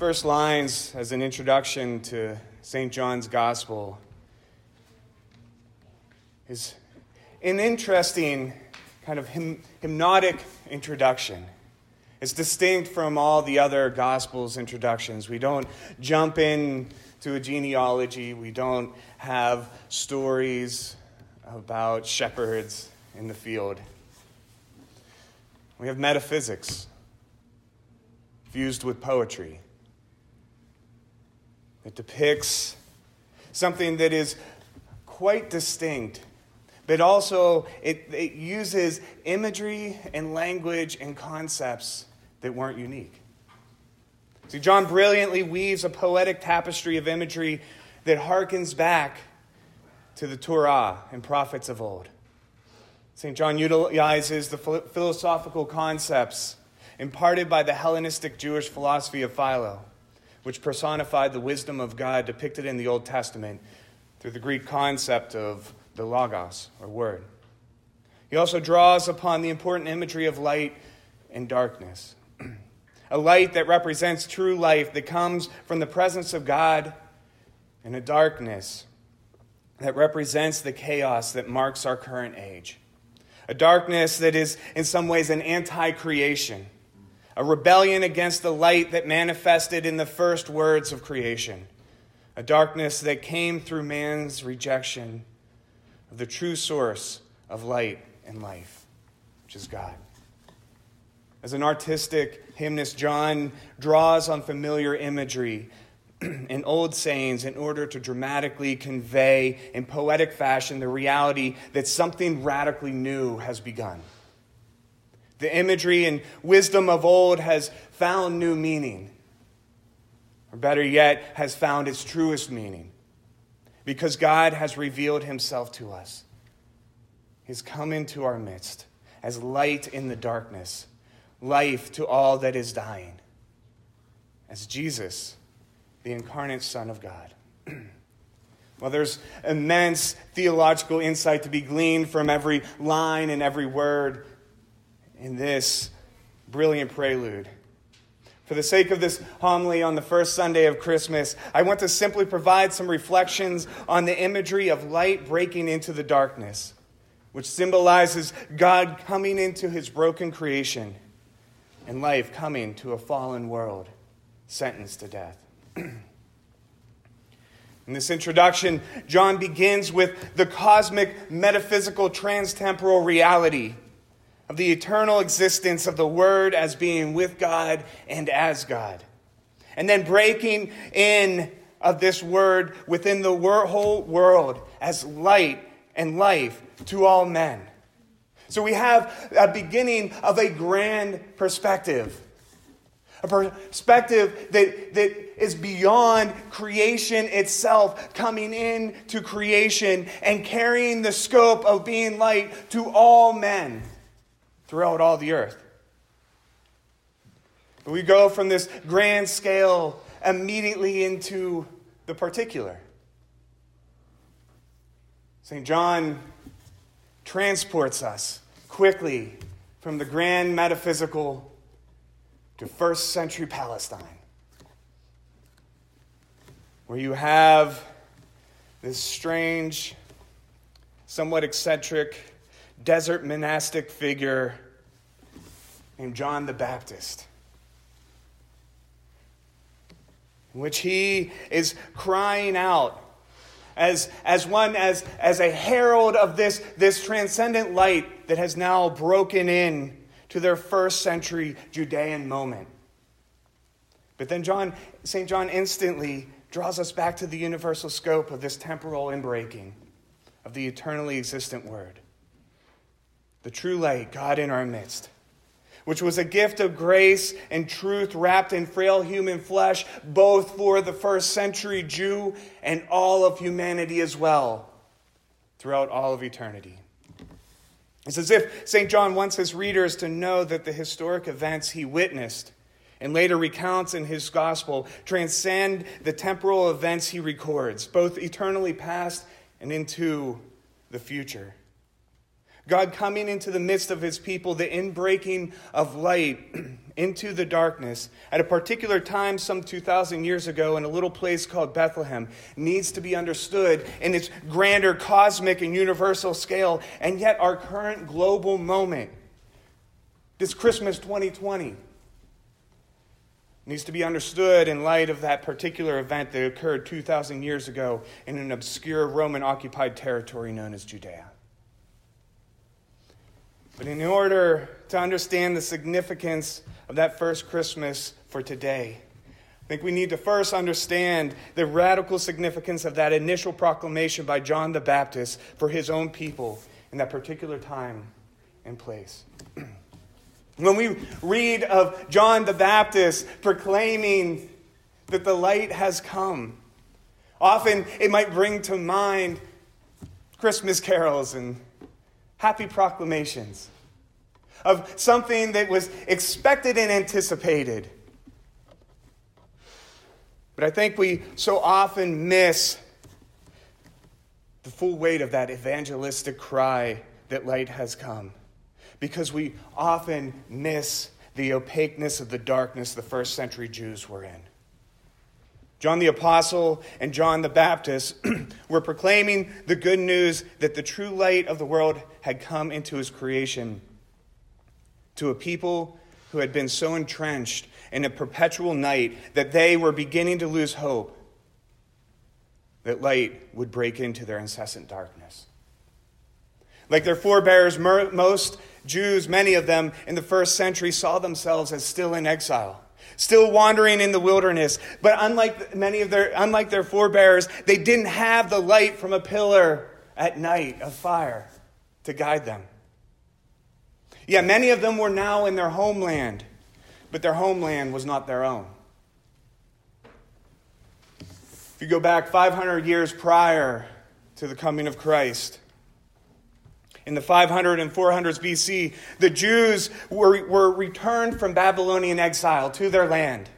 first lines, as an introduction to St. John's Gospel, is an interesting, kind of hypnotic introduction. It's distinct from all the other Gospels' introductions. We don't jump in to a genealogy, we don't have stories about shepherds in the field. We have metaphysics fused with poetry that depicts something that is quite distinct, but also it, it uses imagery and language and concepts that weren't unique. See, John brilliantly weaves a poetic tapestry of imagery that harkens back to the Torah and prophets of old. St. John utilizes the philosophical concepts imparted by the Hellenistic Jewish philosophy of Philo, which personified the wisdom of God depicted in the Old Testament through the Greek concept of the Logos, or Word. He also draws upon the important imagery of light and darkness. a light that represents true life that comes from the presence of God, and a darkness that represents the chaos that marks our current age. A darkness that is, in some ways, an anti creation, a rebellion against the light that manifested in the first words of creation, a darkness that came through man's rejection of the true source of light and life, which is God. As an artistic hymnist, John draws on familiar imagery and old sayings in order to dramatically convey in poetic fashion the reality that something radically new has begun. The imagery and wisdom of old has found new meaning, or better yet, has found its truest meaning, because God has revealed himself to us. He's come into our midst as light in the darkness, life to all that is dying, as Jesus the incarnate Son of God. well, there's immense theological insight to be gleaned from every line and every word in this brilliant prelude. For the sake of this homily on the first Sunday of Christmas, I want to simply provide some reflections on the imagery of light breaking into the darkness, which symbolizes God coming into his broken creation and life coming to a fallen world sentenced to death. In this introduction, John begins with the cosmic, metaphysical, transtemporal reality of the eternal existence of the Word as being with God and as God. And then breaking in of this Word within the whole world as light and life to all men. So we have a beginning of a grand perspective a perspective that, that is beyond creation itself, coming into creation and carrying the scope of being light to all men throughout all the earth. We go from this grand scale immediately into the particular. St. John transports us quickly from the grand metaphysical to first century Palestine, where you have this strange, somewhat eccentric desert monastic figure named John the Baptist. In which he is crying out as, as one, as, as a herald of this, this transcendent light that has now broken in to their first century Judean moment. But then John, St. John instantly draws us back to the universal scope of this temporal inbreaking of the eternally existent Word. The true light, God in our midst, which was a gift of grace and truth wrapped in frail human flesh, both for the first century Jew and all of humanity as well, throughout all of eternity. It's as if St. John wants his readers to know that the historic events he witnessed and later recounts in his gospel transcend the temporal events he records, both eternally past and into the future. God coming into the midst of his people, the inbreaking of light into the darkness at a particular time some 2,000 years ago in a little place called Bethlehem needs to be understood in its grander cosmic and universal scale, and yet our current global moment, this Christmas 2020, needs to be understood in light of that particular event that occurred 2,000 years ago in an obscure Roman occupied territory known as Judea. But in order to understand the significance of that first Christmas for today, I think we need to first understand the radical significance of that initial proclamation by John the Baptist for his own people in that particular time and place. When we read of John the Baptist proclaiming that the light has come, often it might bring to mind Christmas carols and happy proclamations of something that was expected and anticipated. But I think we so often miss the full weight of that evangelistic cry that light has come because we often miss the opaqueness of the darkness the first century Jews were in. John the Apostle and John the Baptist were proclaiming the good news that the true light of the world had come into his creation to a people who had been so entrenched in a perpetual night that they were beginning to lose hope that light would break into their incessant darkness. Like their forebears, most Jews, many of them in the first century, saw themselves as still in exile, still wandering in the wilderness. But unlike many of their, unlike their forebears, they didn't have the light from a pillar at night of fire to guide them. Yeah, many of them were now in their homeland, but their homeland was not their own. If you go back 500 years prior to the coming of Christ, in the 500 and 400s BC, the Jews were, were returned from Babylonian exile to their land.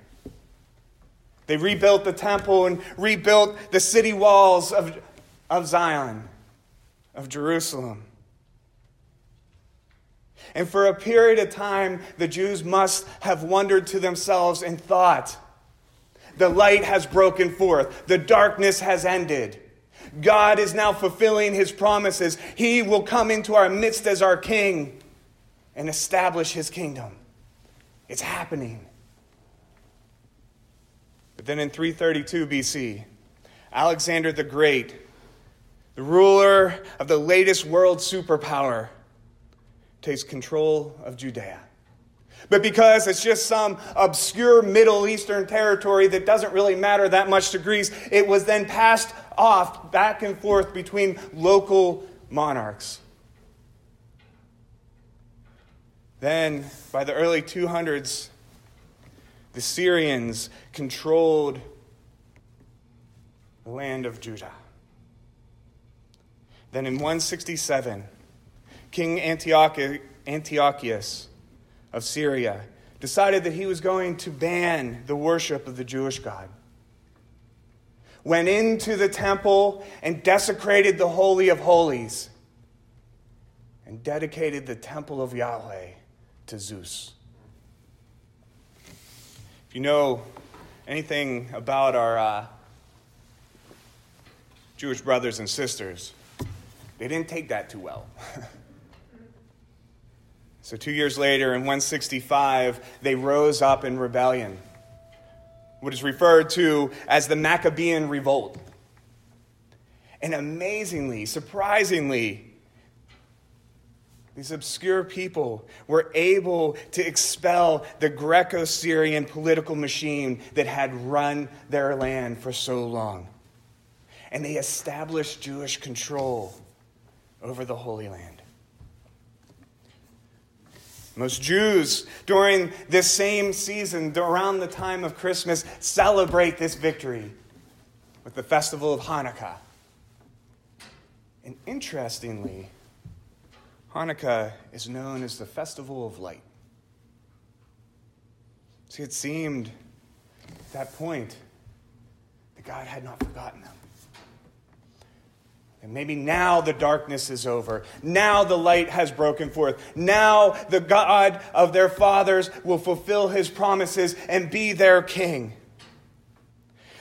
They rebuilt the temple and rebuilt the city walls of, of Zion, of Jerusalem. And for a period of time, the Jews must have wondered to themselves and thought, the light has broken forth, the darkness has ended. God is now fulfilling his promises. He will come into our midst as our king and establish his kingdom. It's happening. But then in 332 BC, Alexander the Great, the ruler of the latest world superpower, takes control of Judea. But because it's just some obscure Middle Eastern territory that doesn't really matter that much to Greece, it was then passed off back and forth between local monarchs. Then, by the early 200s, the Syrians controlled the land of Judah. Then in 167, King Antiochus of Syria decided that he was going to ban the worship of the Jewish God went into the temple and desecrated the Holy of Holies and dedicated the temple of Yahweh to Zeus. If you know anything about our uh, Jewish brothers and sisters, they didn't take that too well. so, two years later, in 165, they rose up in rebellion what is referred to as the Maccabean Revolt. And amazingly, surprisingly, these obscure people were able to expel the Greco Syrian political machine that had run their land for so long. And they established Jewish control over the Holy Land. Most Jews during this same season, around the time of Christmas, celebrate this victory with the festival of Hanukkah. And interestingly, Hanukkah is known as the festival of light. See, it seemed at that point that God had not forgotten them. And maybe now the darkness is over. Now the light has broken forth. Now the God of their fathers will fulfill his promises and be their king.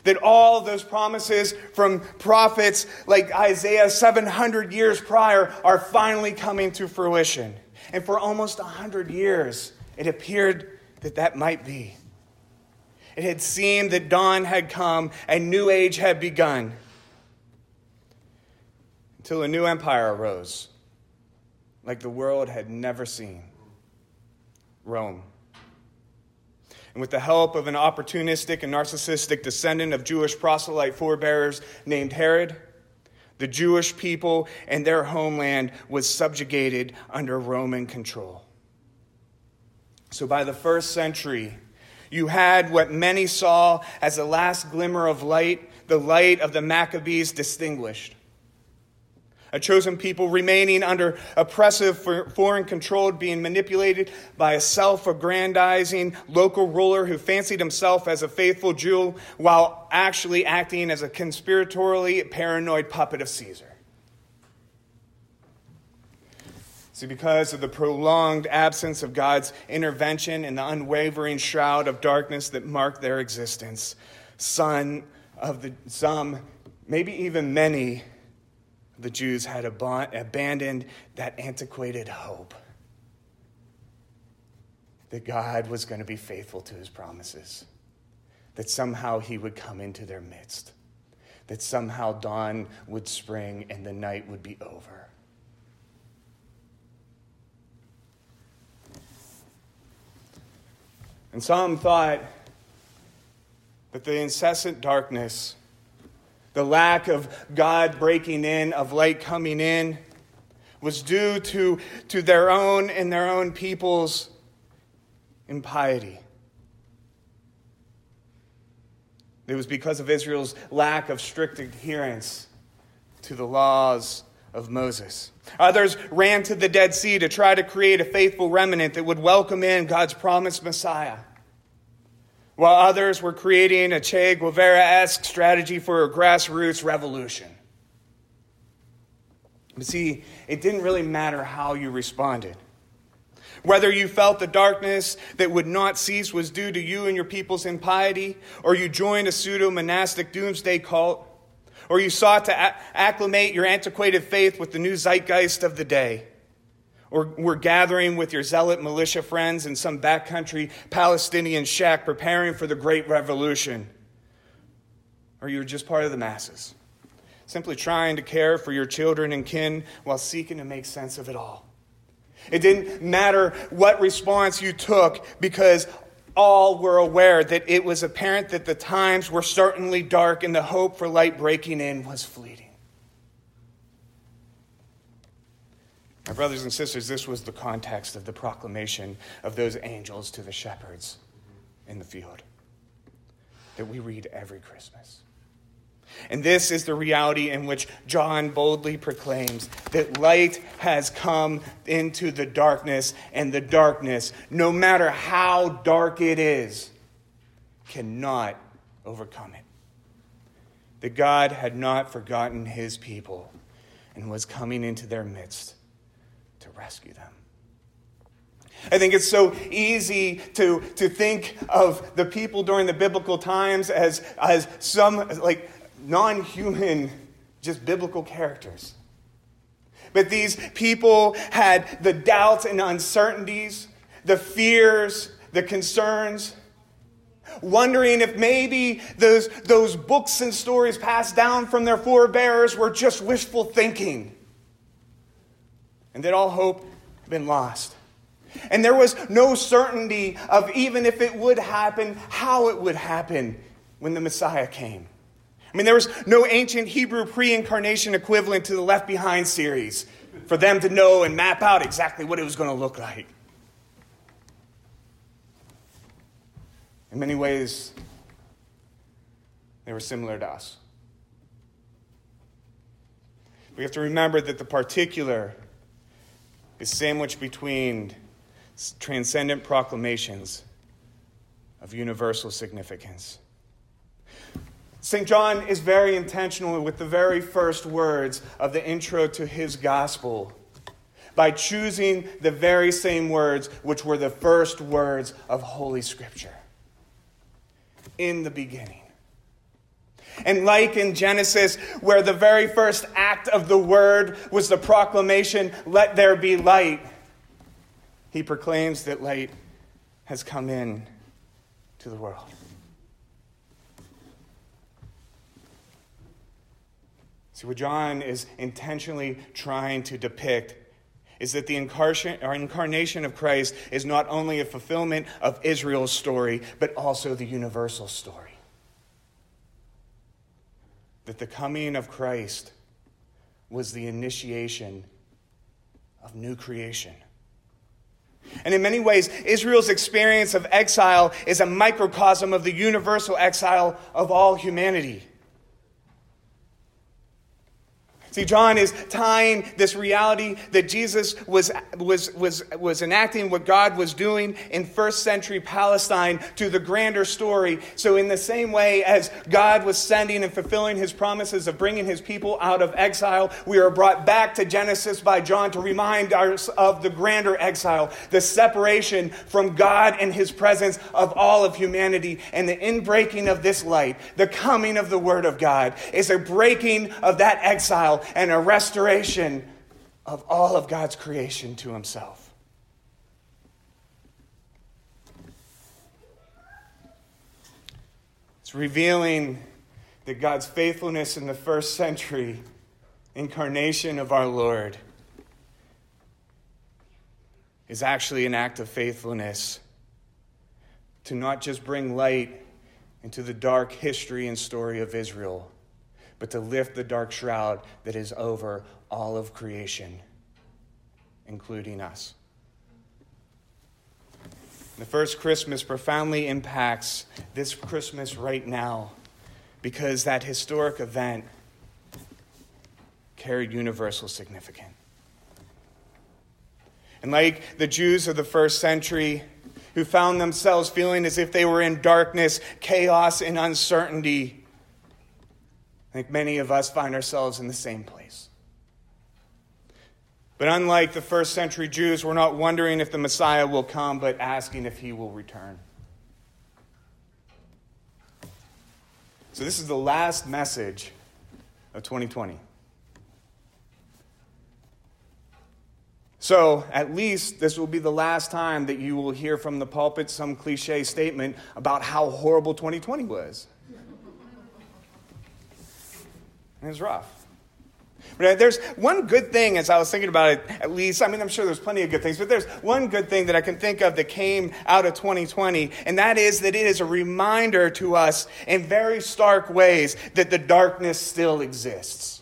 That all those promises from prophets like Isaiah 700 years prior are finally coming to fruition. And for almost 100 years, it appeared that that might be. It had seemed that dawn had come, a new age had begun until a new empire arose, like the world had never seen Rome. And with the help of an opportunistic and narcissistic descendant of Jewish proselyte forebears named Herod, the Jewish people and their homeland was subjugated under Roman control. So by the first century, you had what many saw as the last glimmer of light, the light of the Maccabees distinguished a chosen people remaining under oppressive foreign control, being manipulated by a self aggrandizing local ruler who fancied himself as a faithful Jew while actually acting as a conspiratorially paranoid puppet of Caesar. See, because of the prolonged absence of God's intervention and the unwavering shroud of darkness that marked their existence, some of the some, maybe even many, the Jews had ab- abandoned that antiquated hope that God was going to be faithful to his promises, that somehow he would come into their midst, that somehow dawn would spring and the night would be over. And some thought that the incessant darkness the lack of God breaking in, of light coming in, was due to, to their own and their own people's impiety. It was because of Israel's lack of strict adherence to the laws of Moses. Others ran to the Dead Sea to try to create a faithful remnant that would welcome in God's promised Messiah while others were creating a Che Guevara esque strategy for a grassroots revolution. But see, it didn't really matter how you responded. Whether you felt the darkness that would not cease was due to you and your people's impiety, or you joined a pseudo monastic doomsday cult, or you sought to acclimate your antiquated faith with the new zeitgeist of the day or were gathering with your zealot militia friends in some backcountry Palestinian shack preparing for the great revolution, or you were just part of the masses, simply trying to care for your children and kin while seeking to make sense of it all. It didn't matter what response you took because all were aware that it was apparent that the times were certainly dark and the hope for light breaking in was fleeting. Brothers and sisters, this was the context of the proclamation of those angels to the shepherds in the field that we read every Christmas. And this is the reality in which John boldly proclaims that light has come into the darkness, and the darkness, no matter how dark it is, cannot overcome it. That God had not forgotten his people and was coming into their midst to rescue them. I think it's so easy to, to think of the people during the biblical times as, as some like non human, just biblical characters. But these people had the doubts and uncertainties, the fears, the concerns, wondering if maybe those, those books and stories passed down from their forebears were just wishful thinking and that all hope had been lost. And there was no certainty of even if it would happen, how it would happen when the Messiah came. I mean, there was no ancient Hebrew pre incarnation equivalent to the Left Behind series for them to know and map out exactly what it was going to look like. In many ways, they were similar to us. We have to remember that the particular is sandwiched between transcendent proclamations of universal significance. St. John is very intentional with the very first words of the intro to his gospel by choosing the very same words which were the first words of Holy Scripture. In the beginning. And like in Genesis, where the very first act of the word was the proclamation, let there be light, he proclaims that light has come in to the world. See, what John is intentionally trying to depict is that the incarnation of Christ is not only a fulfillment of Israel's story, but also the universal story. That the coming of Christ was the initiation of new creation. And in many ways, Israel's experience of exile is a microcosm of the universal exile of all humanity. See, John is tying this reality that Jesus was, was, was, was enacting what God was doing in first century Palestine to the grander story. So, in the same way as God was sending and fulfilling his promises of bringing his people out of exile, we are brought back to Genesis by John to remind us of the grander exile, the separation from God and his presence of all of humanity, and the inbreaking of this light, the coming of the Word of God, is a breaking of that exile and a restoration of all of God's creation to himself. It's revealing that God's faithfulness in the first century incarnation of our Lord is actually an act of faithfulness to not just bring light into the dark history and story of Israel but to lift the dark shroud that is over all of creation, including us. The first Christmas profoundly impacts this Christmas right now because that historic event carried universal significance. And like the Jews of the first century, who found themselves feeling as if they were in darkness, chaos, and uncertainty, I think many of us find ourselves in the same place. But unlike the first century Jews, we're not wondering if the Messiah will come, but asking if he will return. So, this is the last message of 2020. So, at least this will be the last time that you will hear from the pulpit some cliche statement about how horrible 2020 was. It was rough. But uh, there's one good thing as I was thinking about it, at least. I mean, I'm sure there's plenty of good things, but there's one good thing that I can think of that came out of 2020, and that is that it is a reminder to us in very stark ways that the darkness still exists.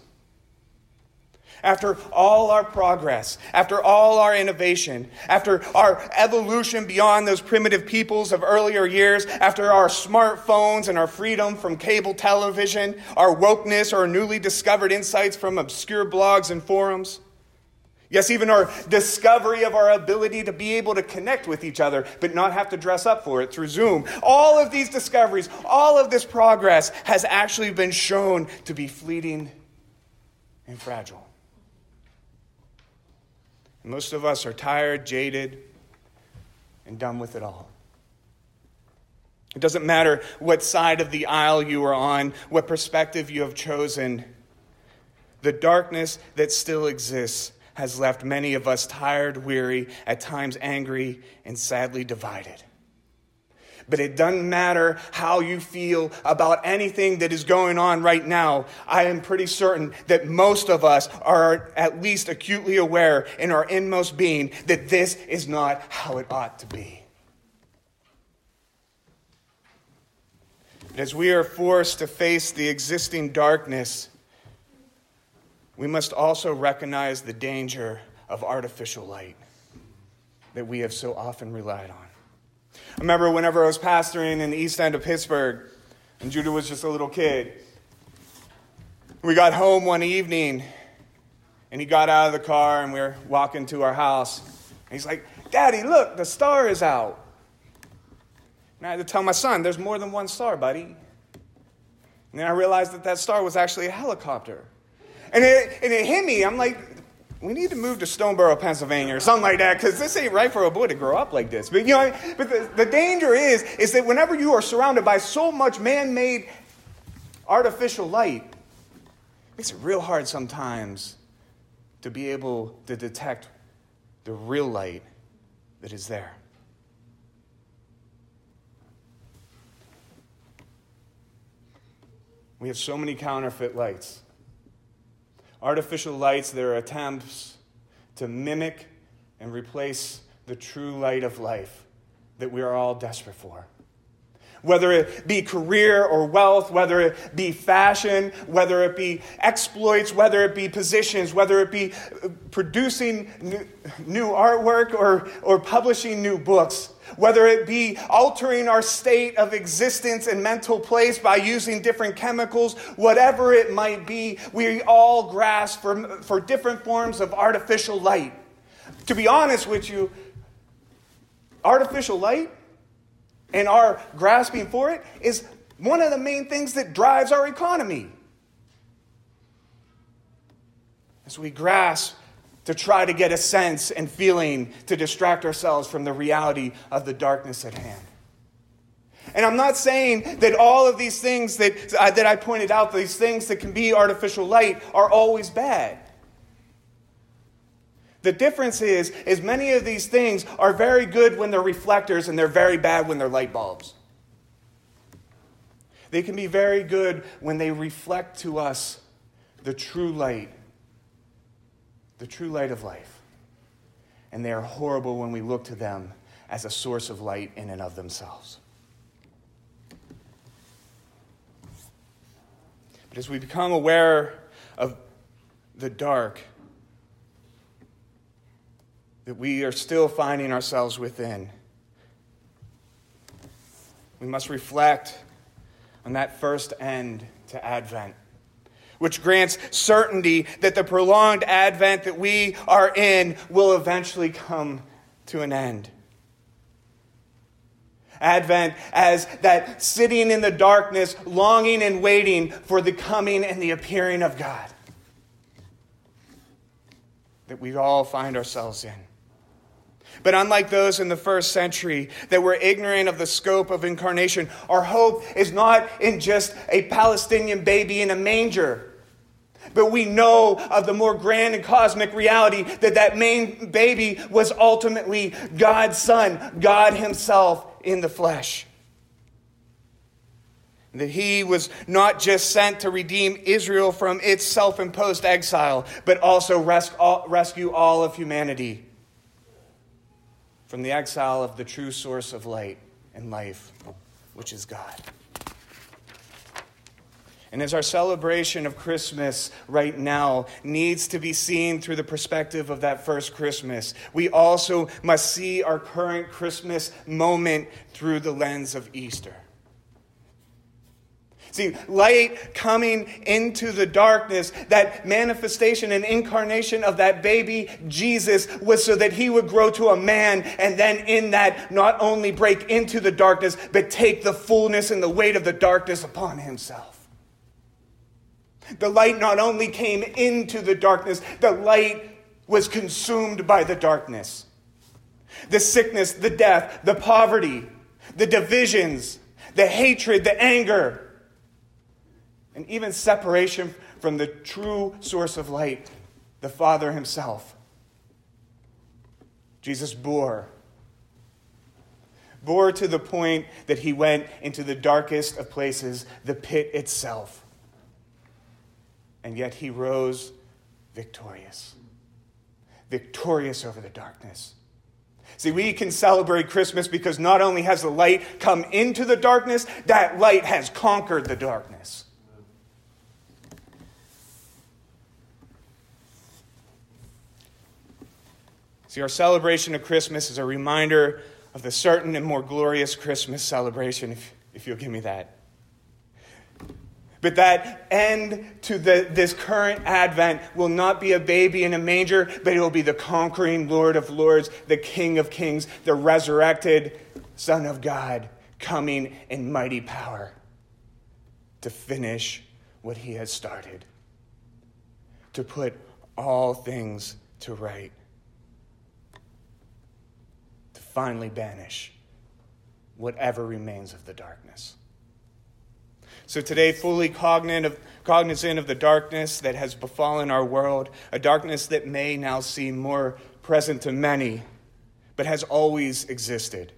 After all our progress, after all our innovation, after our evolution beyond those primitive peoples of earlier years, after our smartphones and our freedom from cable television, our wokeness, our newly discovered insights from obscure blogs and forums, yes, even our discovery of our ability to be able to connect with each other but not have to dress up for it through Zoom, all of these discoveries, all of this progress has actually been shown to be fleeting and fragile. Most of us are tired, jaded, and done with it all. It doesn't matter what side of the aisle you are on, what perspective you have chosen. The darkness that still exists has left many of us tired, weary, at times angry, and sadly divided. But it doesn't matter how you feel about anything that is going on right now. I am pretty certain that most of us are at least acutely aware in our inmost being that this is not how it ought to be. as we are forced to face the existing darkness, we must also recognize the danger of artificial light that we have so often relied on. I remember whenever I was pastoring in the east end of Pittsburgh, and Judah was just a little kid. We got home one evening, and he got out of the car, and we were walking to our house. And he's like, Daddy, look, the star is out. And I had to tell my son, there's more than one star, buddy. And then I realized that that star was actually a helicopter. And it, and it hit me. I'm like, we need to move to Stoneboro, Pennsylvania, or something like that, because this ain't right for a boy to grow up like this. But you know, but the, the danger is, is that whenever you are surrounded by so much man-made artificial light, it makes it real hard sometimes to be able to detect the real light that is there. We have so many counterfeit lights. Artificial lights that are attempts to mimic and replace the true light of life that we are all desperate for. Whether it be career or wealth, whether it be fashion, whether it be exploits, whether it be positions, whether it be uh, producing new, artwork or, or publishing new books, whether it be altering our state of existence and mental place by using different chemicals, whatever it might be, we all grasp for, for different forms of artificial light. To be honest with you, artificial light and our grasping for it is one of the main things that drives our economy. As we grasp to try to get a sense and feeling to distract ourselves from the reality of the darkness at hand. And I'm not saying that all of these things that, uh, that I pointed out, these things that can be artificial light, are always bad. The difference is, is many of these things are very good when they're reflectors and they're very bad when they're light bulbs. They can be very good when they reflect to us the true light the true light of life. And they are horrible when we look to them as a source of light in and of themselves. But as we become aware of the dark that we are still finding ourselves within, we must reflect on that first end to Advent which grants certainty that the prolonged advent that we are in will eventually come to an end. Advent as that sitting in the darkness, longing and waiting for the coming and the appearing of God that we all find ourselves in. But unlike those in the first century that were ignorant of the scope of incarnation, our hope is not in just a Palestinian baby in a manger. But we know of the more grand and cosmic reality that that main baby was ultimately God's Son, God Himself in the flesh. That He was not just sent to redeem Israel from its self imposed exile, but also rescue all of humanity from the exile of the true source of light and life, which is God. And as our celebration of Christmas right now needs to be seen through the perspective of that first Christmas, we also must see our current Christmas moment through the lens of Easter. See, light coming into the darkness, that manifestation and incarnation of that baby Jesus was so that he would grow to a man and then in that not only break into the darkness, but take the fullness and the weight of the darkness upon himself. The light not only came into the darkness, the light was consumed by the darkness. The sickness, the death, the poverty, the divisions, the hatred, the anger, and even separation from the true source of light, the Father Himself. Jesus bore. Bore to the point that he went into the darkest of places, the pit itself and yet he rose victorious. Victorious over the darkness. See, we can celebrate Christmas because not only has the light come into the darkness, that light has conquered the darkness. See, our celebration of Christmas is a reminder of the certain and more glorious Christmas celebration, if, if you'll give me that. But that end to the, this current Advent will not be a baby in a manger, but it will be the conquering Lord of Lords, the King of Kings, the resurrected Son of God, coming in mighty power to finish what he has started, to put all things to right, to finally banish whatever remains of the darkness. So today, fully cognizant of, the darkness that has befallen our world, a darkness that may now seem more present to many, but has always existed.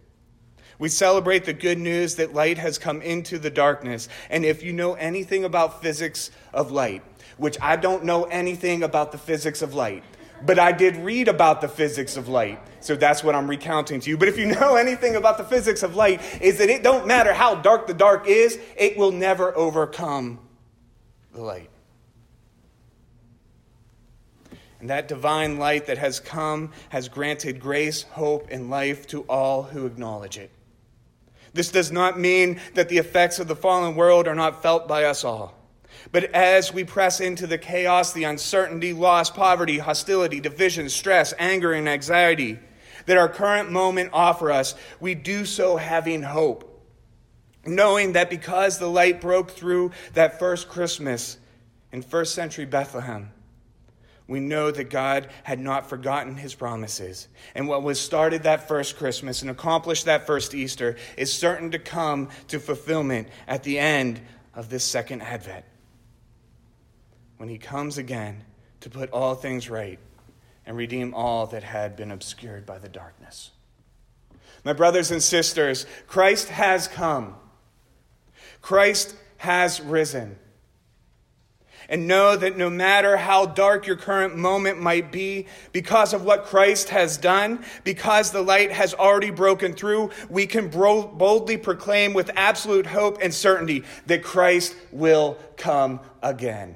We celebrate the good news that light has come into the darkness. And if you know anything about physics of light, which I don't know anything about the physics of light, but I did read about the physics of light. So that's what I'm recounting to you. But if you know anything about the physics of light, is that it don't matter how dark the dark is, it will never overcome the light. And that divine light that has come has granted grace, hope, and life to all who acknowledge it. This does not mean that the effects of the fallen world are not felt by us all. But as we press into the chaos, the uncertainty, loss, poverty, hostility, division, stress, anger, and anxiety that our current moment offer us, we do so having hope. Knowing that because the light broke through that first Christmas in first century Bethlehem, we know that God had not forgotten his promises. And what was started that first Christmas and accomplished that first Easter is certain to come to fulfillment at the end of this second Advent when he comes again to put all things right and redeem all that had been obscured by the darkness. My brothers and sisters, Christ has come. Christ has risen. And know that no matter how dark your current moment might be, because of what Christ has done, because the light has already broken through, we can boldly proclaim with absolute hope and certainty that Christ will come again.